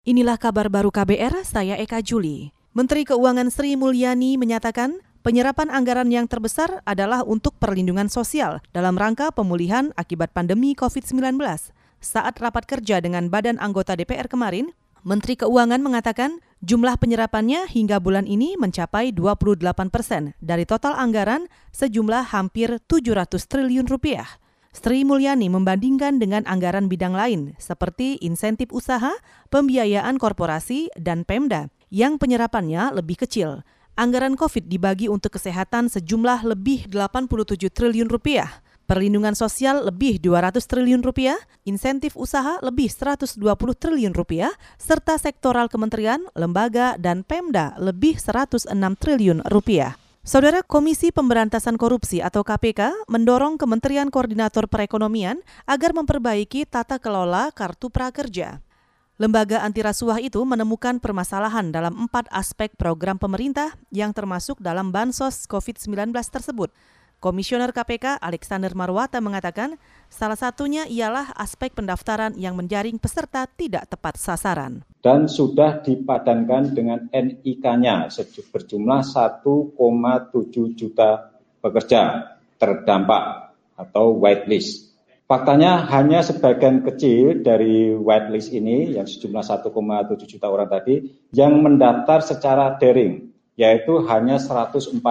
Inilah kabar baru KBR, saya Eka Juli. Menteri Keuangan Sri Mulyani menyatakan penyerapan anggaran yang terbesar adalah untuk perlindungan sosial dalam rangka pemulihan akibat pandemi COVID-19. Saat rapat kerja dengan badan anggota DPR kemarin, Menteri Keuangan mengatakan jumlah penyerapannya hingga bulan ini mencapai 28 persen dari total anggaran sejumlah hampir 700 triliun rupiah. Sri Mulyani membandingkan dengan anggaran bidang lain seperti insentif usaha, pembiayaan korporasi, dan Pemda yang penyerapannya lebih kecil. Anggaran COVID dibagi untuk kesehatan sejumlah lebih 87 triliun rupiah, perlindungan sosial lebih 200 triliun rupiah, insentif usaha lebih 120 triliun rupiah, serta sektoral kementerian, lembaga, dan Pemda lebih 106 triliun rupiah. Saudara Komisi Pemberantasan Korupsi atau KPK mendorong Kementerian Koordinator Perekonomian agar memperbaiki tata kelola kartu prakerja. Lembaga anti rasuah itu menemukan permasalahan dalam empat aspek program pemerintah yang termasuk dalam bansos COVID-19 tersebut. Komisioner KPK Alexander Marwata mengatakan salah satunya ialah aspek pendaftaran yang menjaring peserta tidak tepat sasaran. Dan sudah dipadankan dengan NIK-nya berjumlah 1,7 juta pekerja terdampak atau whitelist. Faktanya hanya sebagian kecil dari whitelist ini yang sejumlah 1,7 juta orang tadi yang mendaftar secara daring, yaitu hanya 143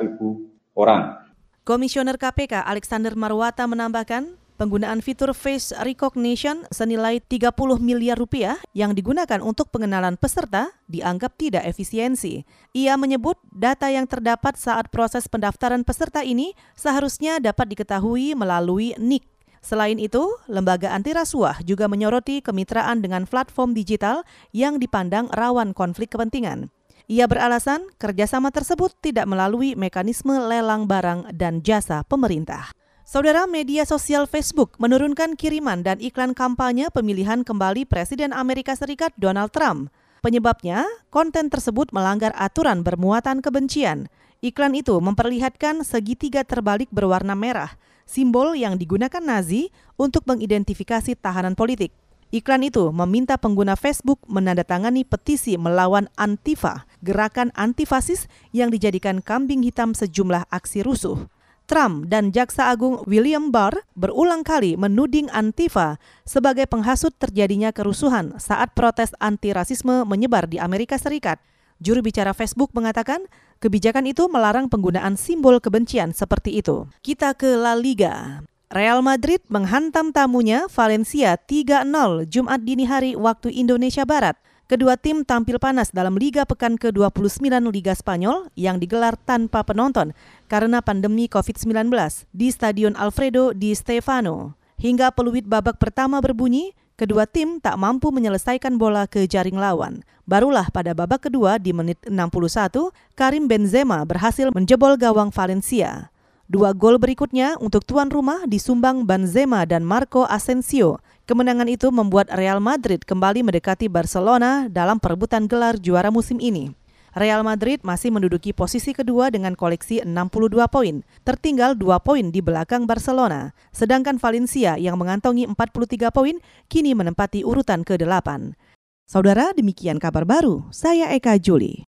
ribu orang. Komisioner KPK Alexander Marwata menambahkan, penggunaan fitur face recognition senilai 30 miliar rupiah yang digunakan untuk pengenalan peserta dianggap tidak efisiensi. Ia menyebut data yang terdapat saat proses pendaftaran peserta ini seharusnya dapat diketahui melalui NIK. Selain itu, lembaga anti rasuah juga menyoroti kemitraan dengan platform digital yang dipandang rawan konflik kepentingan. Ia beralasan kerjasama tersebut tidak melalui mekanisme lelang barang dan jasa pemerintah. Saudara media sosial Facebook menurunkan kiriman dan iklan kampanye pemilihan kembali Presiden Amerika Serikat Donald Trump. Penyebabnya, konten tersebut melanggar aturan bermuatan kebencian. Iklan itu memperlihatkan segitiga terbalik berwarna merah, simbol yang digunakan Nazi untuk mengidentifikasi tahanan politik. Iklan itu meminta pengguna Facebook menandatangani petisi melawan Antifa, gerakan antifasis yang dijadikan kambing hitam sejumlah aksi rusuh. Trump dan Jaksa Agung William Barr berulang kali menuding Antifa sebagai penghasut terjadinya kerusuhan saat protes anti-rasisme menyebar di Amerika Serikat. Juru bicara Facebook mengatakan kebijakan itu melarang penggunaan simbol kebencian seperti itu. Kita ke La Liga. Real Madrid menghantam tamunya Valencia 3-0 Jumat dini hari waktu Indonesia Barat. Kedua tim tampil panas dalam Liga Pekan ke-29 Liga Spanyol yang digelar tanpa penonton karena pandemi COVID-19 di Stadion Alfredo di Stefano. Hingga peluit babak pertama berbunyi, kedua tim tak mampu menyelesaikan bola ke jaring lawan. Barulah pada babak kedua di menit 61, Karim Benzema berhasil menjebol gawang Valencia. Dua gol berikutnya untuk tuan rumah disumbang Benzema dan Marco Asensio. Kemenangan itu membuat Real Madrid kembali mendekati Barcelona dalam perebutan gelar juara musim ini. Real Madrid masih menduduki posisi kedua dengan koleksi 62 poin, tertinggal 2 poin di belakang Barcelona. Sedangkan Valencia yang mengantongi 43 poin kini menempati urutan ke-8. Saudara, demikian kabar baru. Saya Eka Juli.